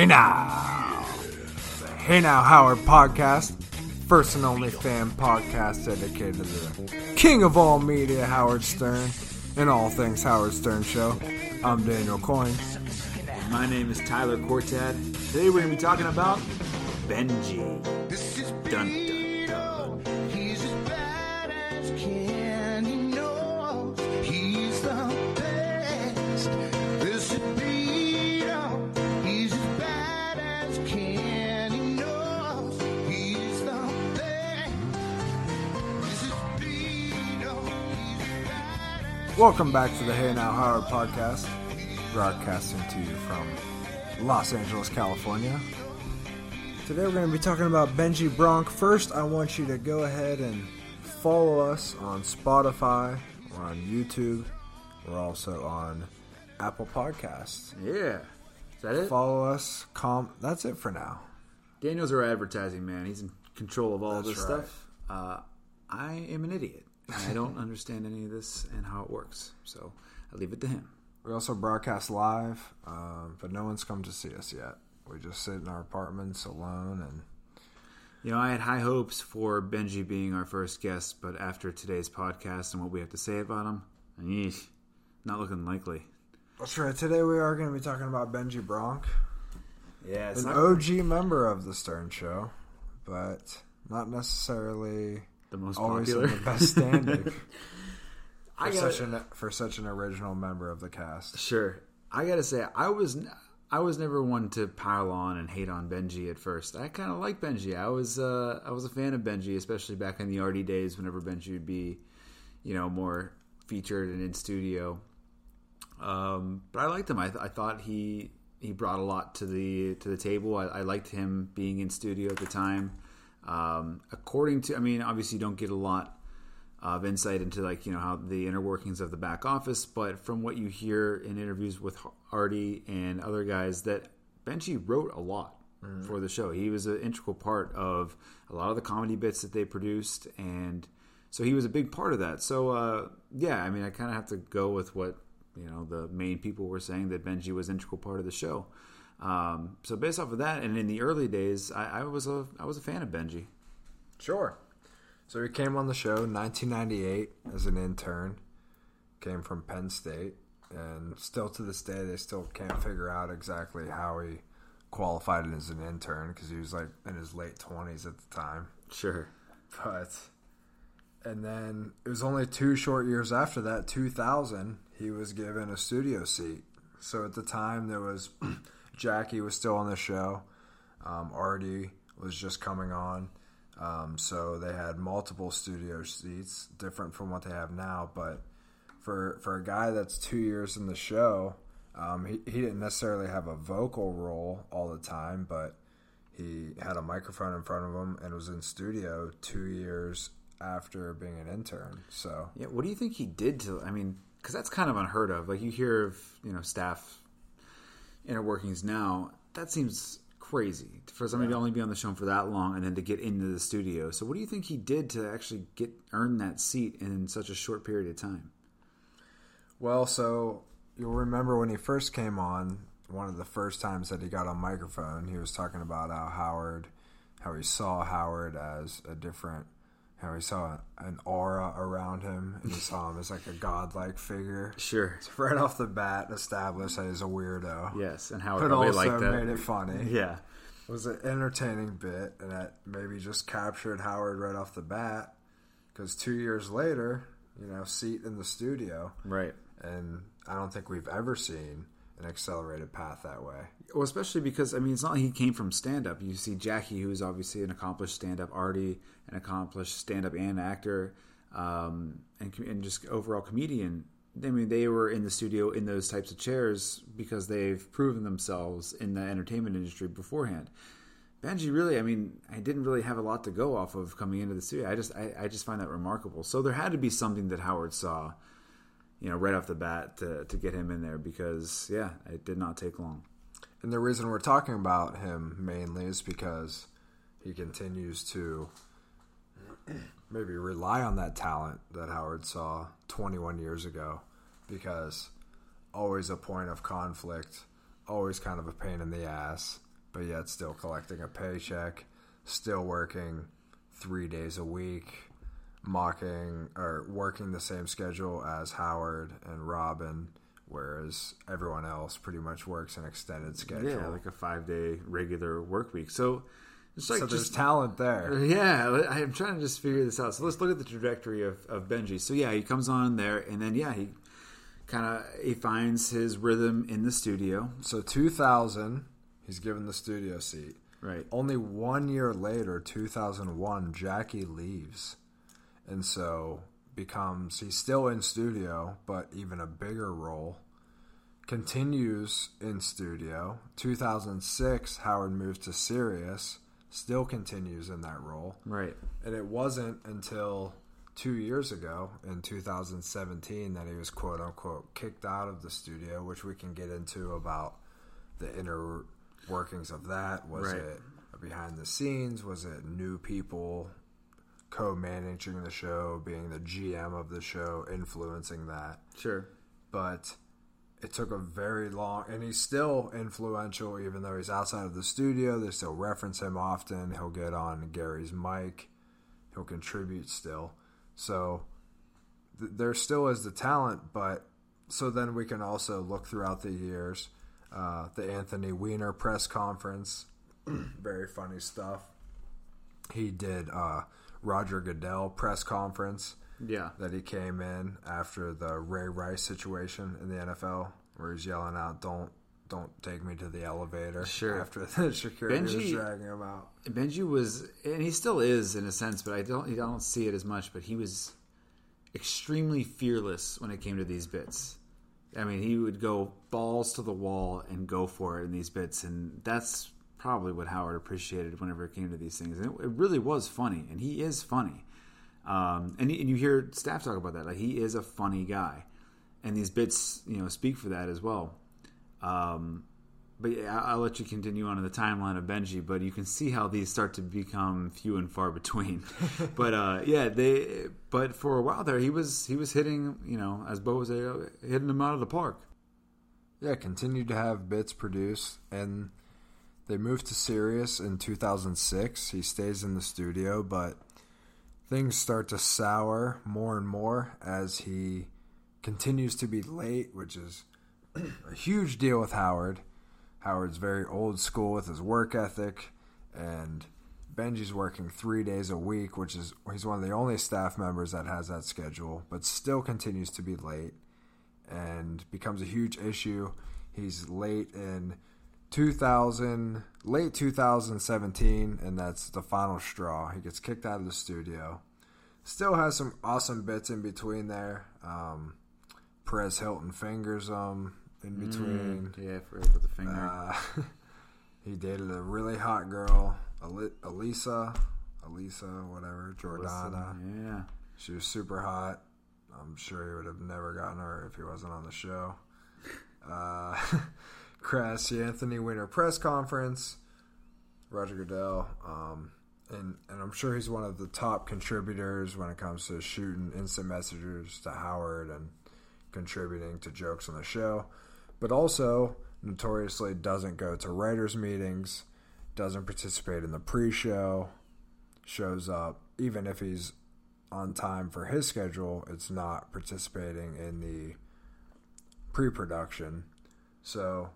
Hey now, the Hey Now Howard podcast, first and only fan podcast dedicated to the king of all media, Howard Stern, and all things Howard Stern Show. I'm Daniel Coyne. My name is Tyler Cortad. Today we're going to be talking about Benji. Dun dun dun. Welcome back to the Hey Now Howard podcast, broadcasting to you from Los Angeles, California. Today we're going to be talking about Benji Bronk. First, I want you to go ahead and follow us on Spotify. We're on YouTube. We're also on Apple Podcasts. Yeah. Is that it? Follow us. Com. That's it for now. Daniel's our advertising man. He's in control of all That's this right. stuff. Uh, I am an idiot. I don't understand any of this and how it works. So I leave it to him. We also broadcast live, um, but no one's come to see us yet. We just sit in our apartments alone and You know, I had high hopes for Benji being our first guest, but after today's podcast and what we have to say about him, yeesh, not looking likely. That's right. Today we are going to be talking about Benji Bronk, Yeah, it's an not OG member of the Stern Show, but not necessarily the most always popular. in the best standing for such an for such an original member of the cast. Sure. I gotta say, I was n- I was never one to pile on and hate on Benji at first. I kind of like Benji. I was uh, I was a fan of Benji, especially back in the Artie days, whenever Benji would be, you know, more featured and in studio. Um, but I liked him. I, th- I thought he he brought a lot to the to the table. I, I liked him being in studio at the time. Um, according to, I mean, obviously, you don't get a lot of insight into like you know how the inner workings of the back office, but from what you hear in interviews with Artie and other guys, that Benji wrote a lot for the show. He was an integral part of a lot of the comedy bits that they produced, and so he was a big part of that. So uh, yeah, I mean, I kind of have to go with what you know the main people were saying that Benji was an integral part of the show. Um, so based off of that, and in the early days, I, I was a I was a fan of Benji. Sure. So he came on the show in 1998 as an intern. Came from Penn State, and still to this day, they still can't figure out exactly how he qualified as an intern because he was like in his late 20s at the time. Sure. But and then it was only two short years after that, 2000, he was given a studio seat. So at the time, there was Jackie was still on the show. Um, Artie was just coming on. Um, so they had multiple studio seats, different from what they have now. But for for a guy that's two years in the show, um, he, he didn't necessarily have a vocal role all the time, but he had a microphone in front of him and was in studio two years after being an intern. So Yeah, what do you think he did to? I mean, because that's kind of unheard of. Like you hear of you know staff inner workings now. That seems crazy for somebody to only be on the show for that long and then to get into the studio. So what do you think he did to actually get earn that seat in such a short period of time? Well, so you'll remember when he first came on, one of the first times that he got on microphone, he was talking about how Howard, how he saw Howard as a different, how he saw an aura around him and he saw him as like a godlike figure. Sure. So right off the bat, established that he's a weirdo. Yes, and Howard But probably also made it funny. Yeah. It was an entertaining bit, and that maybe just captured Howard right off the bat. Because two years later, you know, seat in the studio, Right. and I don't think we've ever seen an accelerated path that way. Well, especially because I mean, it's not like he came from stand up. You see Jackie, who's obviously an accomplished stand up, Artie, an accomplished stand up and actor, um, and and just overall comedian. I mean, they were in the studio in those types of chairs because they've proven themselves in the entertainment industry beforehand. Benji really, I mean, I didn't really have a lot to go off of coming into the studio. I just, I, I just find that remarkable. So there had to be something that Howard saw, you know, right off the bat to to get him in there because, yeah, it did not take long. And the reason we're talking about him mainly is because he continues to maybe rely on that talent that Howard saw 21 years ago because always a point of conflict, always kind of a pain in the ass, but yet still collecting a paycheck, still working three days a week, mocking or working the same schedule as Howard and Robin. Whereas everyone else pretty much works an extended schedule. Yeah, like a five day regular work week. So it's like so there's just talent there. yeah. I'm trying to just figure this out. So let's look at the trajectory of, of Benji. So yeah, he comes on there, and then yeah, he kind of he finds his rhythm in the studio. So 2000, he's given the studio seat. Right. Only one year later, 2001, Jackie leaves, and so becomes he's still in studio, but even a bigger role. Continues in studio. 2006, Howard moves to Sirius. Still continues in that role. Right. And it wasn't until two years ago, in 2017, that he was quote unquote kicked out of the studio, which we can get into about the inner workings of that. Was Right. it behind the scenes? Was it new people co managing the show, being the GM of the show, influencing that? Sure. but it took a very long and he's still influential even though he's outside of the studio. They still reference him often. He'll get on gary's mic. He'll contribute still. So th- there still is the talent but so then we can also look throughout the years uh, the anthony weiner press conference. Very funny stuff. He did uh, roger goodell press conference Yeah. that he came in after the Ray Rice situation in the NFL, where he's yelling out, "Don't, don't take me to the elevator." Sure. After the security was Benji- dragging him out. Benji was, and he still is in a sense, but I don't, I don't see it as much. But he was extremely fearless when it came to these bits. I mean, he would go balls to the wall and go for it in these bits, and that's probably what Howard appreciated whenever it came to these things. And it, it really was funny, and he is funny. Um, and, and you hear staff talk about that, like he is a funny guy, and these bits, you know, speak for that as well. Um, but yeah, I'll let you continue on in the timeline of Benji. But you can see how these start to become few and far between. but uh, yeah, they. But for a while there, he was he was hitting, you know, as Bo was hitting them out of the park. Yeah, continued to have bits produced, and they moved to Sirius in 2006. He stays in the studio, but things start to sour more and more as he continues to be late, which is a huge deal with Howard. Howard's very old school with his work ethic, and Benji's working three days a week, which is he's one of the only staff members that has that schedule, but still continues to be late and becomes a huge issue. He's late in 2000, late 2017, and that's the final straw. He gets kicked out of the studio. Still has some awesome bits in between there. Um, Perez Hilton fingers him in between. Yeah, for with the finger. Uh, he dated a really hot girl, Elisa, Elisa, whatever, Jordana. yeah, She was super hot. I'm sure he would have never gotten her if he wasn't on the show. Uh, Crass, Anthony Weiner press conference. Roger Goodell, um, and and I'm sure he's one of the top contributors when it comes to shooting instant messages to Howard and contributing to jokes on the show, but also notoriously doesn't go to writers' meetings, doesn't participate in the pre-show, shows up even if he's on time for his schedule, it's not participating in the pre-production. So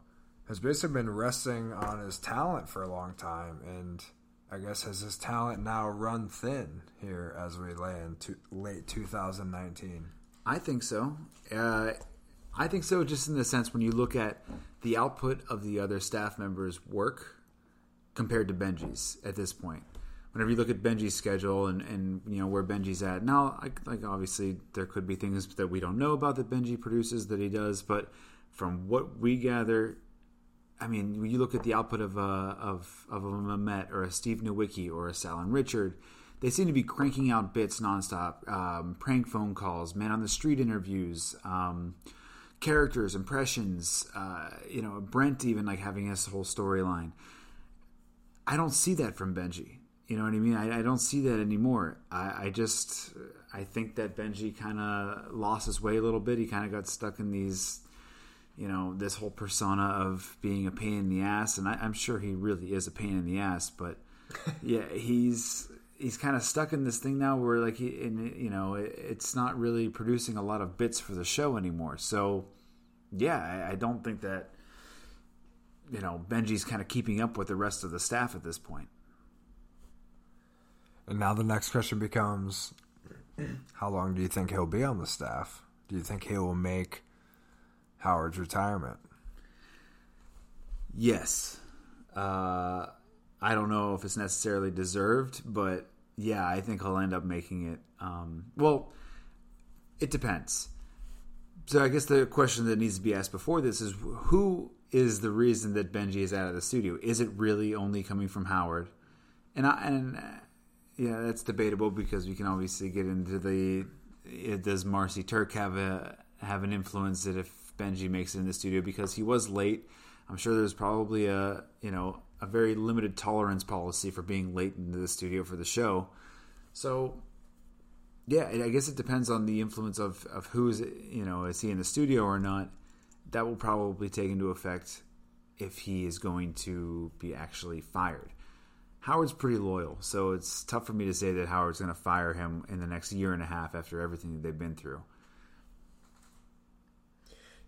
has basically been resting on his talent for a long time, and I guess has his talent now run thin here as we land to late 2019. I think so. Uh, I think so, just in the sense when you look at the output of the other staff members' work compared to Benji's at this point. Whenever you look at Benji's schedule and, and you know where Benji's at now, like, like obviously there could be things that we don't know about that Benji produces that he does, but from what we gather, I mean, when you look at the output of a of of a Memet or a Steve Nowicki or a Salin Richard, they seem to be cranking out bits nonstop. Um, prank phone calls, man on the street interviews, um, characters, impressions. Uh, you know, Brent even like having his whole storyline. I don't see that from Benji. You know what I mean? I, I don't see that anymore. I, I just I think that Benji kind of lost his way a little bit. He kind of got stuck in these you know this whole persona of being a pain in the ass and I, i'm sure he really is a pain in the ass but yeah he's he's kind of stuck in this thing now where like he and you know it, it's not really producing a lot of bits for the show anymore so yeah I, I don't think that you know benji's kind of keeping up with the rest of the staff at this point And now the next question becomes how long do you think he'll be on the staff? Do you think he will make Howard's retirement? Yes. Uh, I don't know if it's necessarily deserved, but yeah, I think he'll end up making it. Um, well, it depends. So I guess the question that needs to be asked before this is who is the reason that Benji is out of the studio? Is it really only coming from Howard? And I, and uh, yeah, that's debatable because we can obviously get into the uh, does Marci Turk have a have an influence that if Benji makes it in the studio because he was late. I'm sure there's probably a you know a very limited tolerance policy for being late into the studio for the show. So yeah, I guess it depends on the influence of of who's you know is he in the studio or not. That will probably take into effect if he is going to be actually fired. Howard's pretty loyal, so it's tough for me to say that Howard's going to fire him in the next year and a half after everything that they've been through.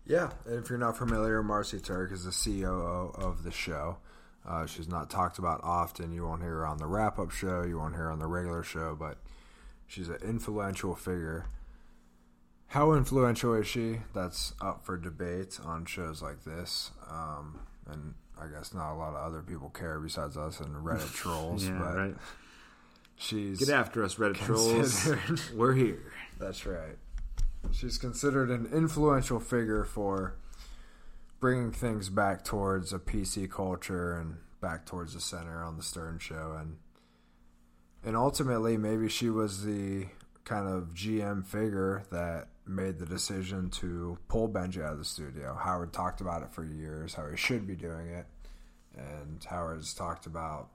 Yeah, and if you're not familiar, Marci Turk is the COO of the show. Uh, she's not talked about often. You won't hear her on the wrap up show, you won't hear her on the regular show, but she's an influential figure. How influential is she? That's up for debate on shows like this. Um, and I guess not a lot of other people care besides us and Reddit trolls. Yeah, but right. She's Get after us, Reddit trolls. We're here. That's right. She's considered an influential figure for bringing things back towards a PC culture and back towards the center on the Stern Show, and and ultimately maybe she was the kind of GM figure that made the decision to pull Benji out of the studio. Howard talked about it for years, how he should be doing it, and Howard's talked about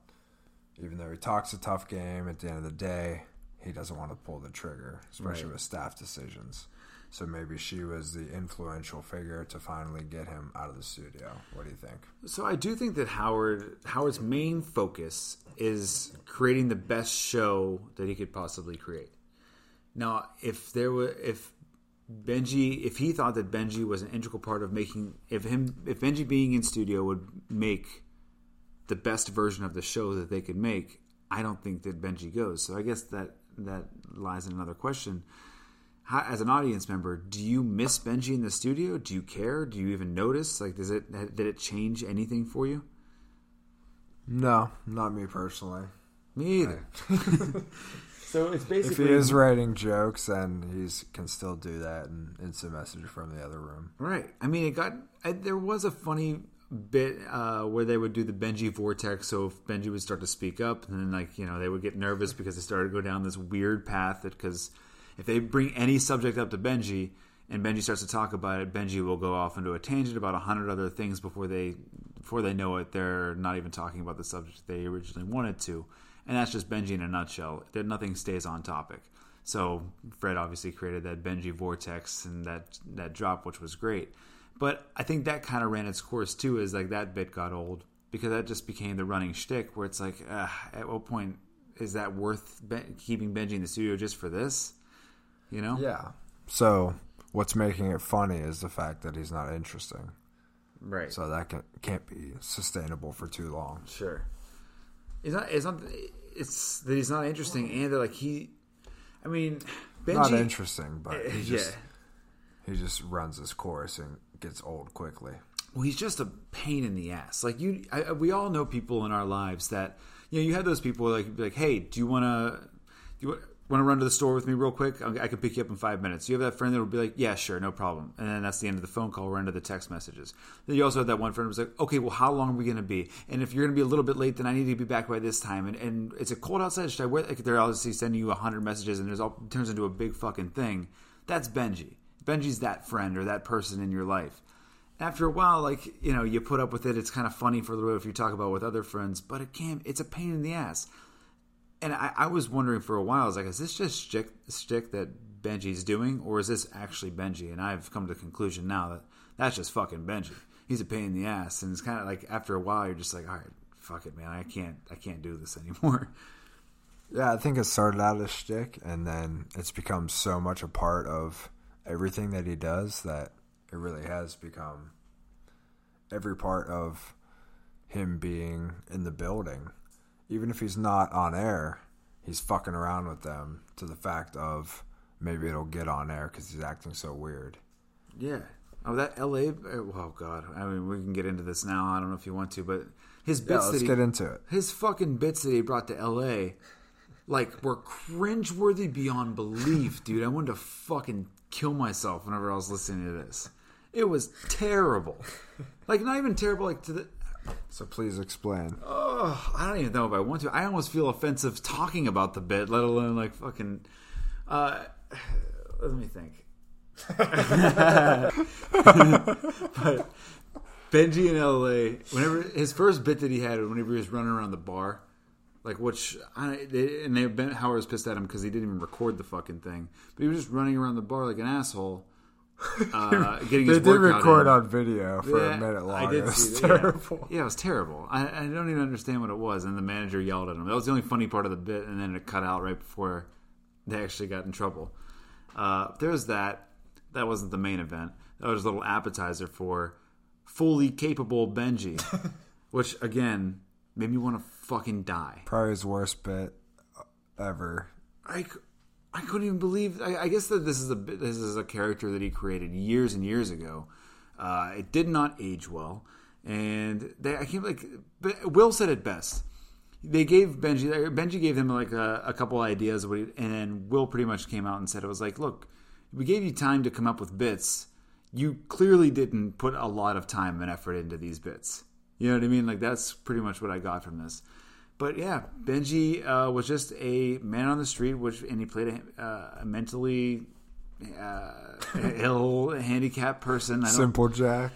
even though he talks a tough game, at the end of the day, he doesn't want to pull the trigger, especially Right. with staff decisions. So maybe she was the influential figure to finally get him out of the studio. What do you think? So I do think that Howard Howard's main focus is creating the best show that he could possibly create. Now, if there were if Benji if he thought that Benji was an integral part of making if him if Benji being in studio would make the best version of the show that they could make, I don't think that Benji goes. So I guess that that lies in another question. How, as an audience member, do you miss Benji in the studio? Do you care? Do you even notice? Like, does it did it change anything for you? No, not me personally. Me either. so it's basically If basically he is writing jokes, then he can still do that and instant message from the other room. Right. I mean, it got. I, there was a funny bit uh, where they would do the Benji vortex. So if Benji would start to speak up, and then like you know they would get nervous because they started to go down this weird path. That because if they bring any subject up to Benji and Benji starts to talk about it, Benji will go off into a tangent about a hundred other things before they before they know it. They're not even talking about the subject they originally wanted to, and that's just Benji in a nutshell. That nothing stays on topic. So Fred obviously created that Benji vortex and that that drop, which was great. But I think that kind of ran its course too, is like that bit got old because that just became the running shtick where it's like, uh, at what point is that worth ben- keeping Benji in the studio just for this? You know? Yeah. So what's making it funny is the fact that he's not interesting. Right. So that can, can't be sustainable for too long. Sure. It's not. It's not. It's that he's not interesting, and that like he. I mean, Benji. Not interesting, but he Yeah. just he just runs his course and gets old quickly. Well, he's just a pain in the ass. Like you, I, we all know people in our lives that you know. You have those people like be like, hey, do you want to do you want to run to the store with me real quick? I can pick you up in five minutes. You have that friend that will be like, yeah, sure, no problem. And then that's the end of the phone call or end of the text messages. Then you also have that one friend who's like, okay, well, how long are we going to be? And if you're going to be a little bit late, then I need to be back by this time. And, and it's a cold outside. Should I wear? Like, they're obviously sending you a hundred messages, and there's all turns into a big fucking thing. That's Benji. Benji's that friend or that person in your life after a while, like you know, you put up with it. It's kind of funny for a little bit if you talk about it with other friends, but it can. It's a pain in the ass. And I, I was wondering for a while, I was like, is this just stick, stick that Benji's doing, or is this actually Benji? And I've come to the conclusion now that that's just fucking Benji. He's a pain in the ass, and it's kind of like after a while, you're just like, all right, fuck it, man, I can't, I can't do this anymore. Yeah, I think it started out as shtick, and then it's become so much a part of everything that he does that it really has become every part of him being in the building. Even if he's not on air, he's fucking around with them to the fact of maybe it'll get on air because he's acting so weird. Yeah. Oh, that L.A. Oh uh, God. I mean, we can get into this now. I don't know if you want to, but his Yeah, bits let's that he, get into it. his fucking bits that he brought to L.A. like were cringeworthy beyond belief, dude. I wanted to fucking kill myself whenever I was listening to this. It was terrible. Like not even terrible. Like to the. So please explain. Oh, I don't even know if I want to. I almost feel offensive talking about the bit, let alone like fucking. Uh, let me think. but Benji in LA, whenever his first bit that he had, whenever he was running around the bar, like which, I, they, and they Ben Howard was pissed at him because he didn't even record the fucking thing, but he was just running around the bar like an asshole, uh, getting They his did record on video for Yeah, a minute long. I did it was see that, yeah. terrible. Yeah. it was terrible. I, I don't even understand what it was. And the manager yelled at him. That was the only funny part of the bit, and then it cut out right before they actually got in trouble. Uh, there's that. That wasn't the main event. That was a little appetizer for fully capable Benji, which again made me want to fucking die. Probably his worst bit ever. I, I couldn't even believe. I, I guess that this is a this is a character that he created years and years ago. Uh, it did not age well, and they I can't like. Will said it best. They gave Benji Benji gave him like a, a couple ideas, and then Will pretty much came out and said it was like, look, we gave you time to come up with bits. You clearly didn't put a lot of time and effort into these bits. You know what I mean? Like that's pretty much what I got from this. But yeah, Benji uh, was just a man on the street, which and he played a, uh, a mentally uh, ill, handicapped person. I don't Simple Jack,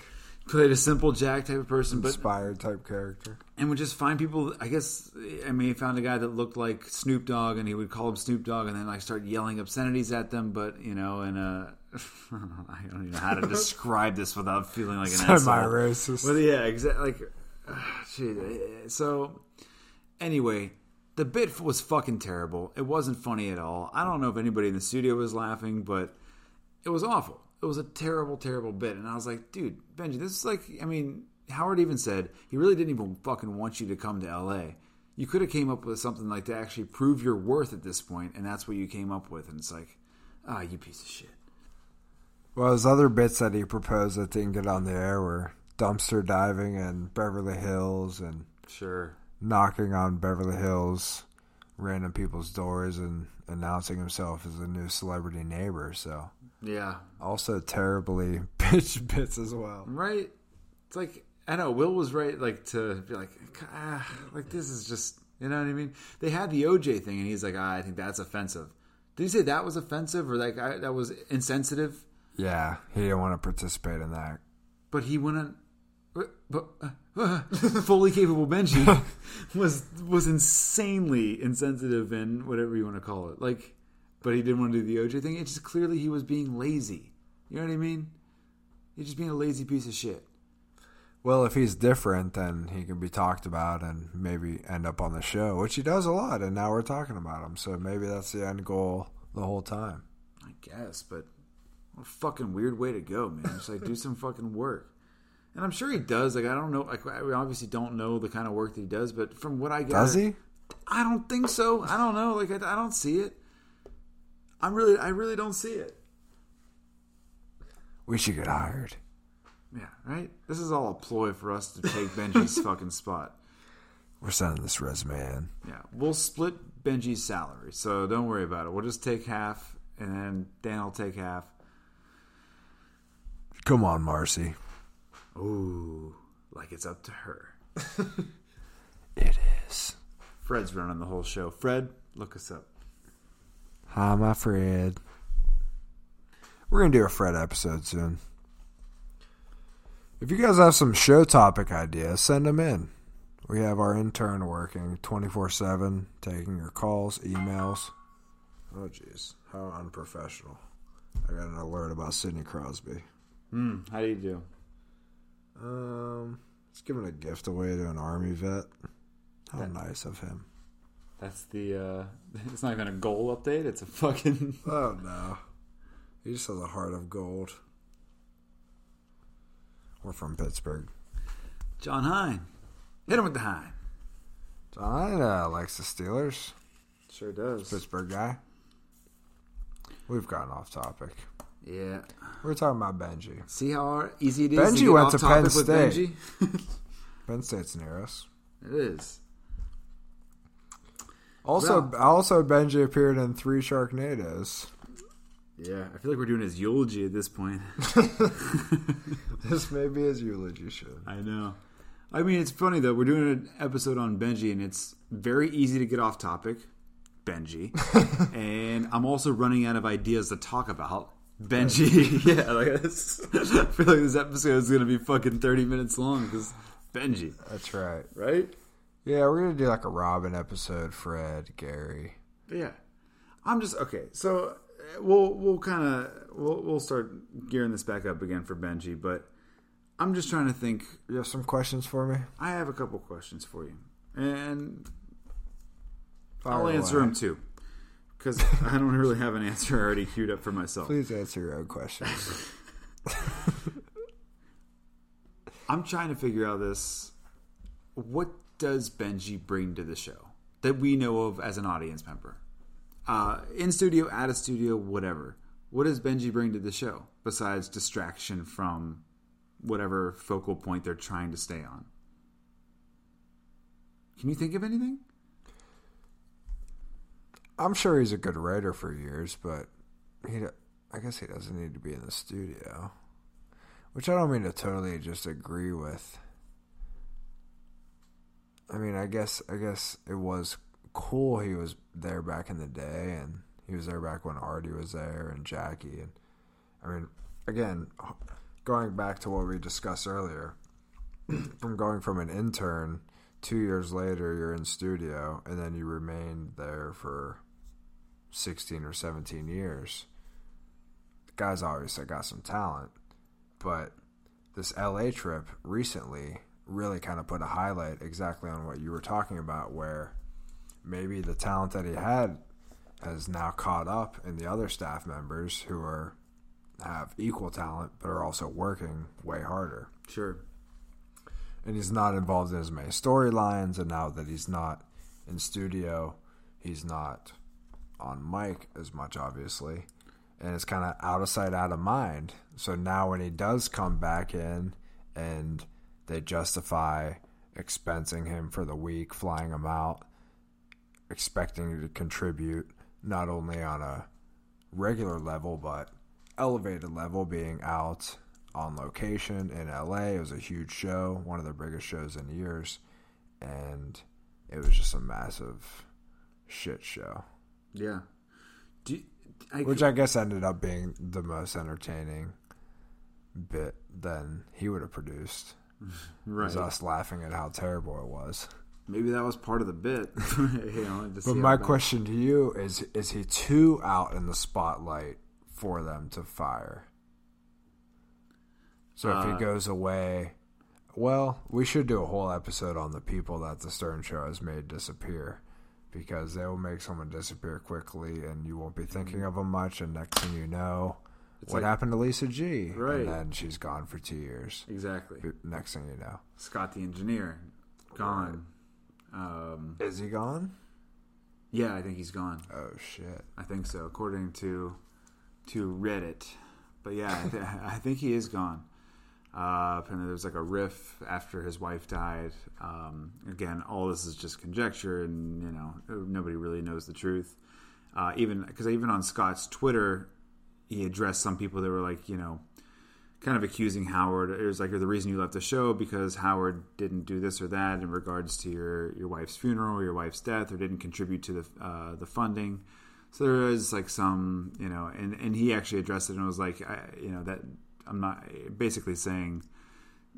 played a simple Jack type of person, but inspired type character. and would just find people. I guess I mean, he found a guy that looked like Snoop Dogg, and he would call him Snoop Dogg, and then like start yelling obscenities at them. But you know, and uh, I don't even know how to describe this without feeling like an asshole. Semi-racist. Well, yeah, exactly. Like, uh. So, anyway, the bit was fucking terrible. It wasn't funny at all. I don't know if anybody in the studio was laughing, but it was awful. It was a terrible, terrible bit. And I was like, dude, Benji, this is like, I mean, Howard even said he really didn't even fucking want you to come to LA. You could have came up with something like to actually prove your worth at this point, and that's what you came up with. And it's like, ah, you piece of shit. Well, his other bits that he proposed that didn't get on the air were dumpster diving and Beverly Hills and Sure. Knocking on Beverly Hills random people's doors and announcing himself as a new celebrity neighbor. So Yeah. also terribly bitch bits as well. right? It's like I know Will was right, like to be like, ah, like this is just, you know what I mean? They had the OJ thing, and he's like, ah, I think that's offensive. Did he say that was offensive or like I, that was insensitive? Yeah, he didn't want to participate in that. But he wouldn't. But uh, fully capable Benji was was insanely insensitive and whatever you want to call it. Like, but he didn't want to do the OJ thing. It's just clearly he was being lazy. You know what I mean? He's just being a lazy piece of shit. Well, if he's different, then he can be talked about and maybe end up on the show, which he does a lot. And now we're talking about him, so maybe that's the end goal the whole time. I guess, but what a fucking weird way to go, man. Just like do some fucking work. And I'm sure he does. Like I don't know. Like we obviously don't know the kind of work that he does, but from what I gather, Does he? I don't think so. I don't know. Like I, I don't see it. I'm really, I really don't see it. We should get hired. Yeah, right. This is all a ploy for us to take Benji's fucking spot. We're sending this resume in. Yeah, we'll split Benji's salary, so don't worry about it. We'll just take half, and then Dan will take half. Come on, Marci. Ooh, like it's up to her. It is. Fred's running the whole show. Fred, look us up. Hi, my Fred. We're gonna do a Fred episode soon. If you guys have some show topic ideas, send them in. We have our intern working 24 7, taking your calls, emails. Oh, jeez. How unprofessional. I got an alert about Sidney Crosby. Hmm. How do you do? Um, he's giving a gift away to an Army vet. How nice of him. That's the. uh It's not even a goal update. It's a fucking. Oh, no. He just has a heart of gold. We're from Pittsburgh. Jon Hein. Hit him with the Hein. Jon uh, likes the Steelers. Sure does. Pittsburgh guy. We've gotten off topic. Yeah. We We're talking about Benji. See how easy it is. Benji to went to Penn State. Benji? Penn State's near us. it is. Also, Well- also Benji appeared in three Sharknadoes. Yeah, I feel like we're doing his eulogy at this point. This may be his eulogy show. I know. I mean, it's funny though. We're doing an episode on Benji, and it's very easy to get off topic. Benji, and I'm also running out of ideas to talk about. Benji, yeah, like this. I feel like this episode is gonna be fucking 30 minutes long because Benji, That's right. right? Yeah, we're gonna do like a Robin episode. Fred, Gary. Yeah, I'm just okay. So uh, we'll we'll kind of we'll we'll start gearing this back up again for Benji, but I'm just trying to think. You have some questions for me? I have a couple questions for you, and Fire I'll answer them too, because I don't really have an answer already queued up for myself. Please answer your own questions. I'm trying to figure out this. What does Benji bring to the show that we know of as an audience member? Uh, in studio, at a studio, whatever. What does Benji bring to the show besides distraction from whatever focal point they're trying to stay on? Can you think of anything? I'm sure he's a good writer for years, but he, I guess he doesn't need to be in the studio. Which I don't mean to totally just agree with. I mean, I guess I guess it was cool he was there back in the day, and he was there back when Artie was there and Jackie, and I mean, again, going back to what we discussed earlier, from going from an intern two years later, you're in studio, and then you remained there for 16 or 17 years. The guy's obviously got some talent, but this LA trip recently really kind of put a highlight exactly on what you were talking about, where maybe the talent that he had has now caught up in the other staff members who are have equal talent but are also working way harder Sure. and he's not involved in as many storylines. And now that he's not in studio, he's not on mic as much, obviously, and it's kind of out of sight, out of mind. So now when he does come back in, and they justify expensing him for the week, flying him out, expecting to contribute not only on a regular level but elevated level being out on location in LA. It was a huge show, one of the biggest shows in years, and it was just a massive shit show. Yeah. You- I, Which I guess ended up being the most entertaining bit than he would have produced. right. Was us laughing at how terrible it was. Maybe that was part of the bit. you know, But my question to you is is he too out in the spotlight for them to fire? So if Uh, he goes away well, we should do a whole episode on the people that the Stern Show has made disappear, because they will make someone disappear quickly, and you won't be thinking of them much. And next thing you know, what like- happened to Lisa G? Right. And then she's gone for two years. Exactly. Next thing you know, Scott the engineer, gone. Um, is he gone? yeah, I think he's gone. Oh shit! I think so, according to to Reddit. But yeah, I, th- I think he is gone. Uh, apparently, there was like a riff after his wife died. Um, again, all this is just conjecture, and you know nobody really knows the truth. Uh, even because even on Scott's Twitter, he addressed some people that were like, you know, kind of accusing Howard. It was like the reason you left the show because Howard didn't do this or that in regards to your your wife's funeral or your wife's death, or didn't contribute to the uh, the funding. So there is like some, you know, and and he actually addressed it and was like, I, you know, that I'm not basically saying,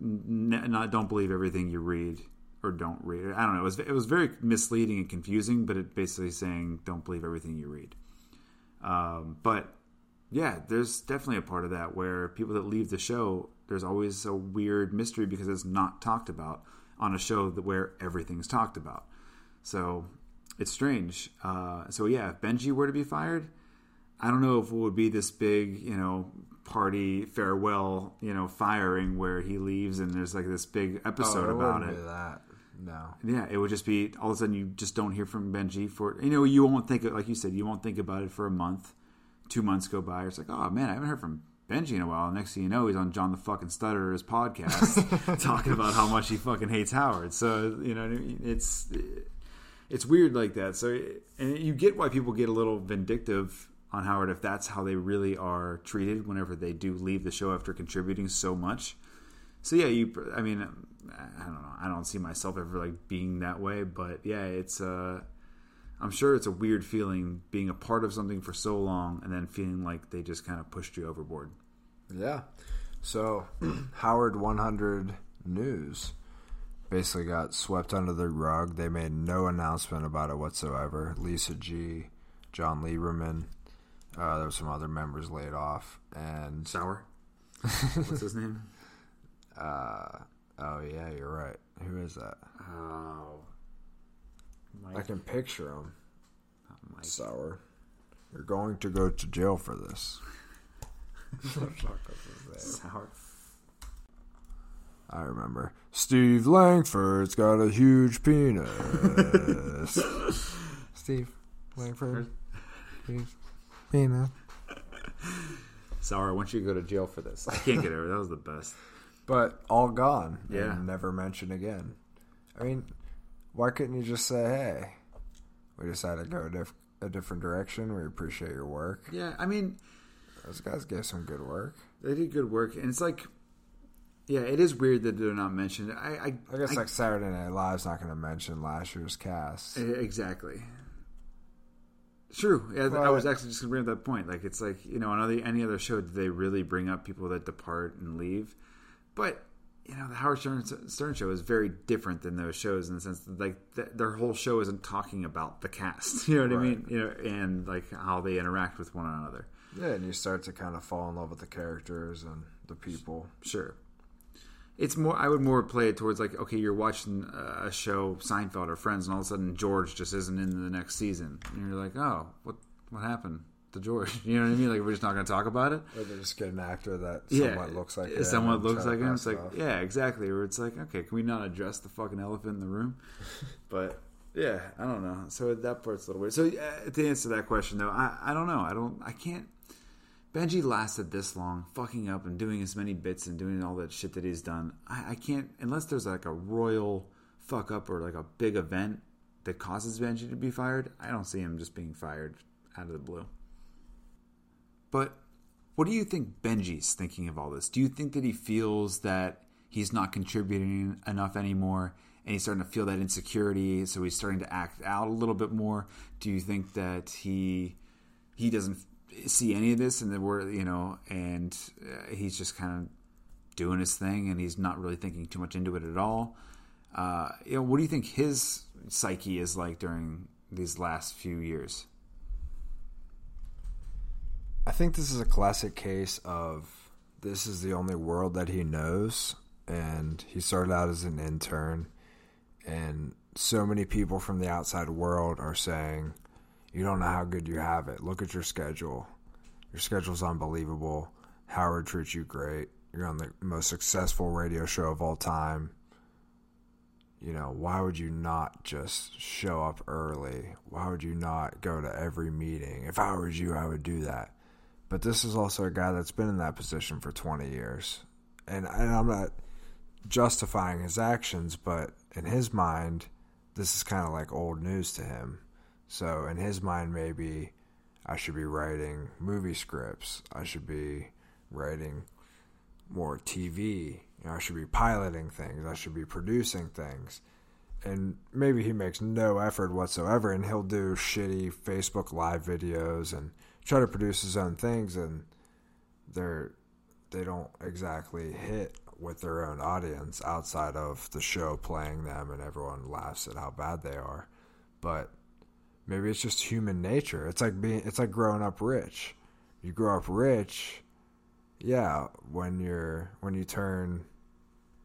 n- not don't believe everything you read or don't read. I don't know. It was it was very misleading and confusing, but it basically saying don't believe everything you read. Um, but yeah, there's definitely a part of that where people that leave the show, there's always a weird mystery because it's not talked about on a show that where everything's talked about. So it's strange. Uh, so yeah, if Benji were to be fired, I don't know if it would be this big, you know, party farewell, you know, firing where he leaves and there's like this big episode oh, about it. be that. No. Yeah, it would just be all of a sudden you just don't hear from Benji for you know you won't think like you said you won't think about it for a month, two months go by. It's like oh man I haven't heard from Benji in a while. Next thing you know he's on John the fucking Stutterer's podcast talking about how much he fucking hates Howard. So you know it's it's weird like that. So and you get why people get a little vindictive on Howard if that's how they really are treated whenever they do leave the show after contributing so much. So yeah, you. I mean, I don't know. I don't see myself ever like being that way, but yeah, it's. uh I'm sure it's a weird feeling being a part of something for so long and then feeling like they just kind of pushed you overboard. Yeah. So Howard 100 News basically got swept under the rug. They made no announcement about it whatsoever. Lisa G, Jon Leiberman, uh, there were some other members laid off, and Sour. What's his name? uh, oh yeah, you're right. Who is that? Oh, I can picture him. Mike. Sour. You're going to go to jail for this. Sour. I remember. Steve Langford's got a huge penis. Steve Langford. Huge penis. Sour. I want you to go to jail for this. I can't get over. That was the best. But all gone. Yeah. And never mentioned again. I mean, why couldn't you just say, hey, we decided to go a, diff- a different direction. We appreciate your work. Yeah, I mean, Those guys gave some good work. they did good work, and it's like, yeah, it is weird that they're not mentioned. I, I, I guess like Saturday Night Live's not going to mention last year's cast. Exactly. True. Yeah, I was actually just going to bring up that point. Like, it's like you know, on any other show, do they really bring up people that depart and leave? But you know, the Howard Stern, Stern show is very different than those shows in the sense that like th- their whole show isn't talking about the cast. You know what I mean? You know, and like how they interact with one another. Yeah, and you start to kind of fall in love with the characters and the people. Sure. It's more. I would more play it towards like, okay, you're watching a show, Seinfeld or Friends, and all of a sudden George just isn't in the next season, and you're like, oh, what what happened to George? You know what I mean? Like we're just not going to talk about it. Or they just get an actor that Yeah, somewhat looks like him somewhat looks like him. It's like, off. yeah, exactly. Where it's like, okay, can we not address the fucking elephant in the room? but yeah, I don't know. So that part's a little weird. So uh, to answer that question though, I I don't know. I don't. I can't. Benji lasted this long, fucking up and doing as many bits and doing all that shit that he's done. I, I can't unless there's like a royal fuck up or like a big event that causes Benji to be fired. I don't see him just being fired out of the blue. But what do you think Benji's thinking of all this? Do you think that he feels that he's not contributing enough anymore and he's starting to feel that insecurity so he's starting to act out a little bit more? Do you think that he he doesn't see any of this and that we're, you know, and uh, he's just kind of doing his thing and he's not really thinking too much into it at all? Uh, you know, what do you think his psyche is like during these last few years? I think this is a classic case of this is the only world that he knows, and he started out as an intern. And so many people from the outside world are saying, You don't know how good you have it. Look at your schedule. Your schedule's unbelievable. Howard treats you great. You're on the most successful radio show of all time. You know, why would you not just show up early? Why would you not go to every meeting? If I was you, I would do that. But this is also a guy that's been in that position for 20 years. And, and I'm not justifying his actions, but in his mind, this is kind of like old news to him. So in his mind, maybe I should be writing movie scripts. I should be writing more TV. You know, I should be piloting things. I should be producing things. And maybe he makes no effort whatsoever, and he'll do shitty Facebook Live videos and try to produce his own things, and they're they don't exactly hit with their own audience outside of the show playing them, and everyone laughs at how bad they are. But maybe it's just human nature. It's like being it's like growing up rich. You grow up rich, yeah, when you're when you turn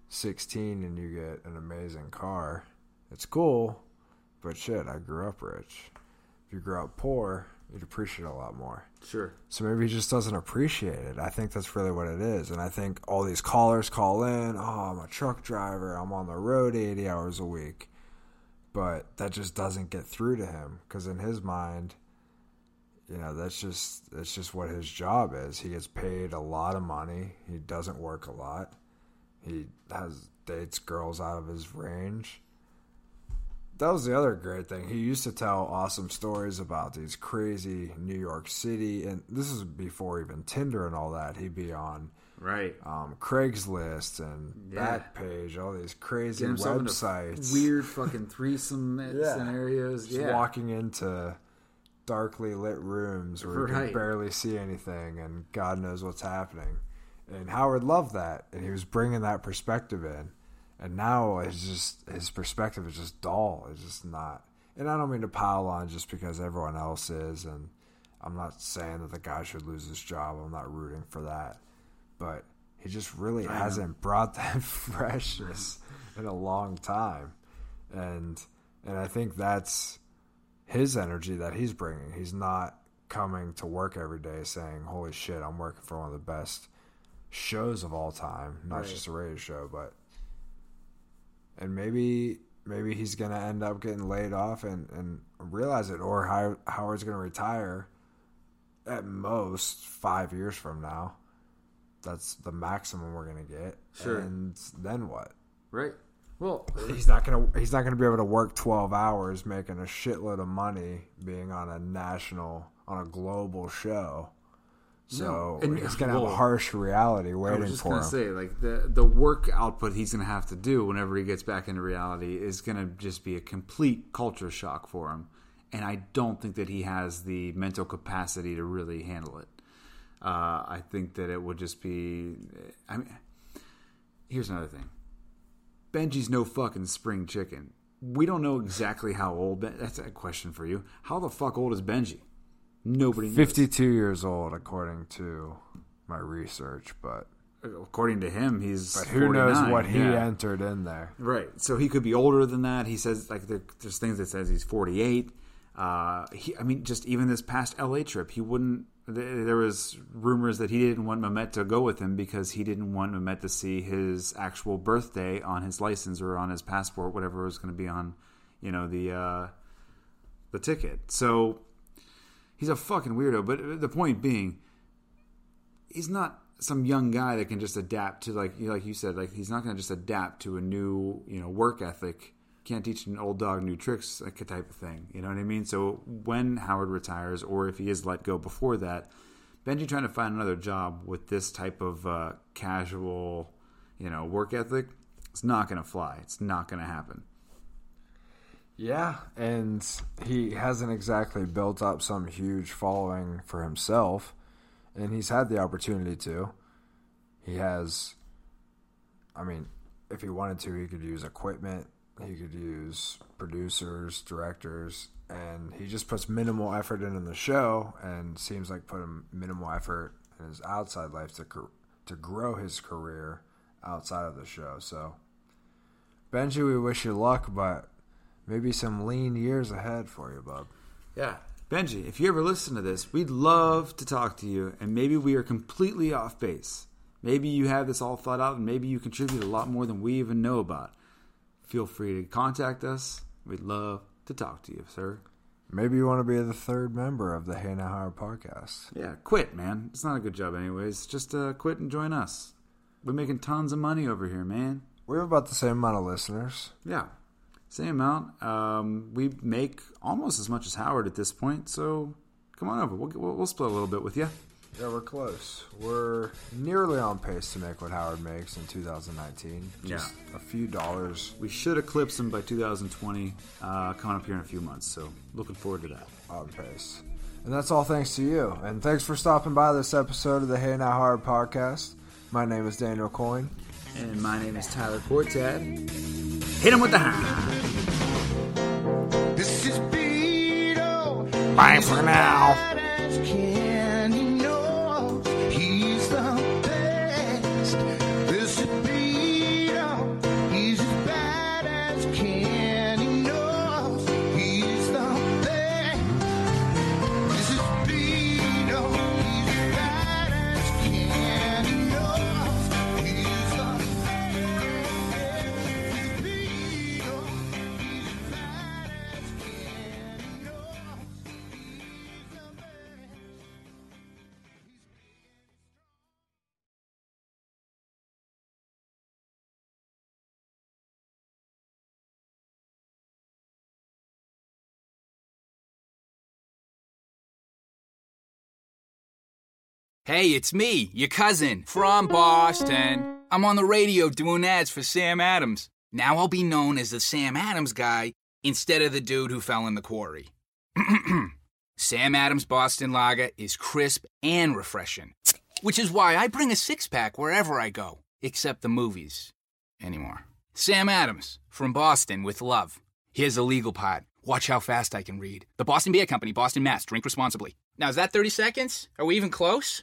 16 and you get an amazing car, it's cool, but shit, I grew up rich. If you grew up poor, you'd appreciate it a lot more. Sure. So maybe he just doesn't appreciate it. I think that's really what it is. And I think all these callers call in, oh, I'm a truck driver, I'm on the road 80 hours a week. But that just doesn't get through to him because in his mind, you know, that's just that's just what his job is. He gets paid a lot of money. He doesn't work a lot. He has dates girls out of his range. That was the other great thing. He used to tell awesome stories about these crazy New York City, and this is before even Tinder and all that. He'd be on Right. um, Craigslist and Yeah. Backpage, all these crazy websites. weird fucking threesome Yeah. scenarios. Just yeah. walking into darkly lit rooms where you can barely see anything and God knows what's happening. And Howard loved that, and he was bringing that perspective in. And now it's just his perspective is just dull. It's just not. And I don't mean to pile on just because everyone else is. And I'm not saying that the guy should lose his job. I'm not rooting for that. But he just really hasn't brought that freshness in a long time. And and I think that's his energy that he's bringing. He's not coming to work every day saying, "Holy shit, I'm working for one of the best shows of all time." Not Right. just a radio show, but and maybe maybe he's gonna end up getting laid off and and realize it, or How- Howard's gonna retire at most five years from now. That's the maximum we're gonna get. Sure. And then what? Right. Well, he's not gonna he's not gonna be able to work twelve hours making a shitload of money being on a national on a global show. So No, and- he's gonna have a harsh reality waiting for him. I was just gonna him. say, like the the work output he's gonna have to do whenever he gets back into reality is gonna just be a complete culture shock for him, and I don't think that he has the mental capacity to really handle it. Uh, I think that it would just be. I mean, here's another thing. Benjy's no fucking spring chicken. We don't know exactly how old. Ben- That's a question for you. How the fuck old is Benjy? Nobody knows. Fifty two years old according to my research, but According to him, he's. but who knows what he yeah. entered in there. Right. So he could be older than that. He says like there, there's things that says he's 48. Uh, he, I mean, just even this past LA trip, he wouldn't. Th- There was rumors that he didn't want Memet to go with him because he didn't want Memet to see his actual birthday on his license or on his passport, whatever was going to be on, you know, the uh, the ticket. So he's a fucking weirdo. But the point being, he's not some young guy that can just adapt to like like you said like he's not going to just adapt to a new you know work ethic can't teach an old dog new tricks like a type of thing. You know what i mean? So when howard retires or if he is let go before that benjy trying to find another job with this type of uh, casual you know work ethic it's not going to fly. It's not going to happen. Yeah, and he hasn't exactly built up some huge following for himself, and he's had the opportunity to. He has, I mean, if he wanted to, he could use equipment, he could use producers, directors, and he just puts minimal effort into the show and seems like putting minimal effort in his outside life to to grow his career outside of the show. So, Benjy, we wish you luck, but maybe some lean years ahead for you, bub. Yeah. Benjy, if you ever listen to this, we'd love to talk to you, and maybe we are completely off base. Maybe you have this all thought out, and maybe you contribute a lot more than we even know about. Feel free to contact us. We'd love to talk to you, sir. Maybe you want to be the third member of the Hey Now Howard podcast. Yeah, quit, man. It's not a good job, anyways. Just uh, quit and join us. We're making tons of money over here, man. We have about the same amount of listeners. Yeah, same amount. Um, we make almost as much as Howard at this point, so come on over. We'll, we'll, we'll split a little bit with you. Yeah, we're close. We're nearly on pace to make what Howard makes in 2019. Just a few dollars We should eclipse him by 2020, uh, coming up here in a few months, so looking forward to that. on pace. And that's all thanks to you. And thanks for stopping by this episode of the Hey Now Howard podcast. My name is Daniel Coyne. And my name is Tyler Cortad. Hit him with the high. This is Beto. Bye for now. Hey, it's me, your cousin, from Boston. I'm on the radio doing ads for Sam Adams. Now I'll be known as the Sam Adams guy instead of the dude who fell in the quarry. Sam Adams Boston Lager is crisp and refreshing, which is why I bring a six pack wherever I go, except the movies. Anymore. Sam Adams, from Boston with love. Here's the legal part. Watch how fast I can read. The Boston Beer Company, Boston, Mass. Drink responsibly. Now, is that 30 seconds? Are we even close?